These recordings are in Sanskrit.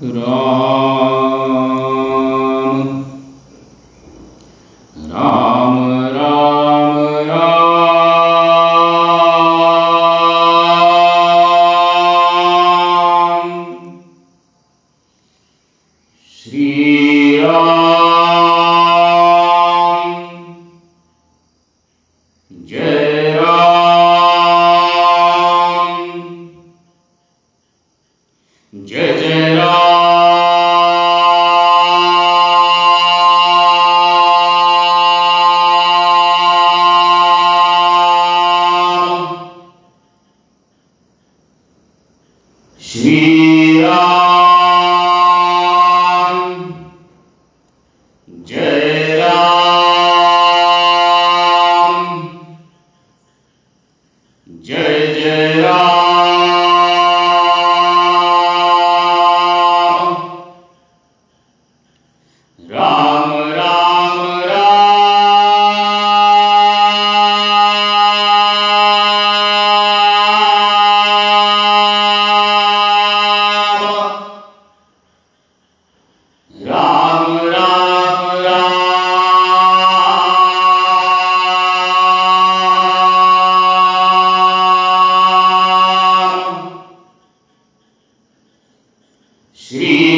Shri Ram. Shri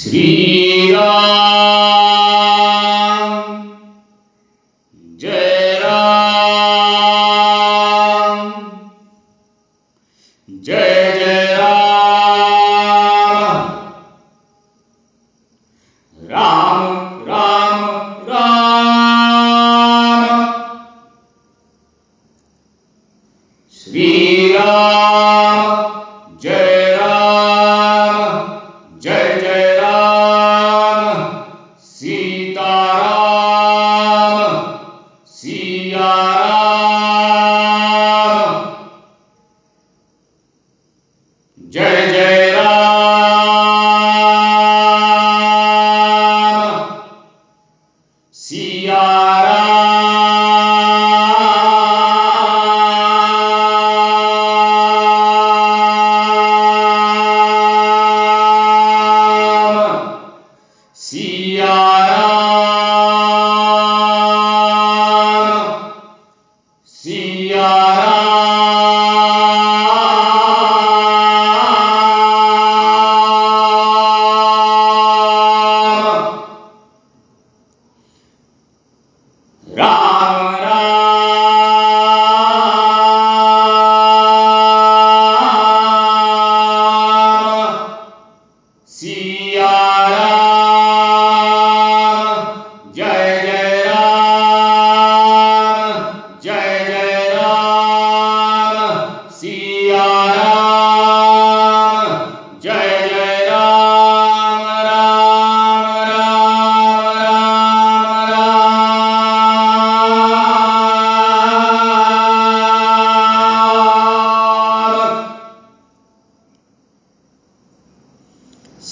श्रीरा जय रा जय जय राम राम रा जय जय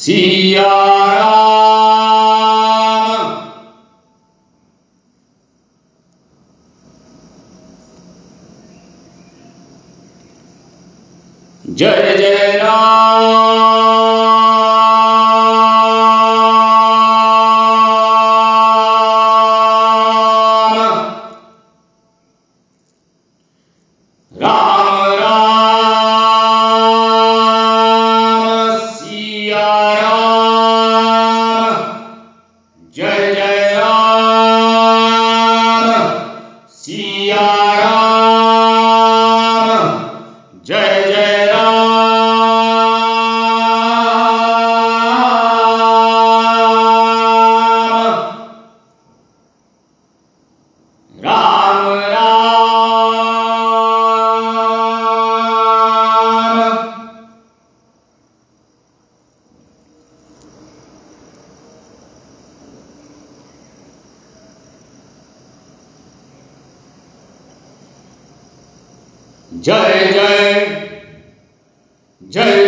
सियाराम जय जय राम जय जय जय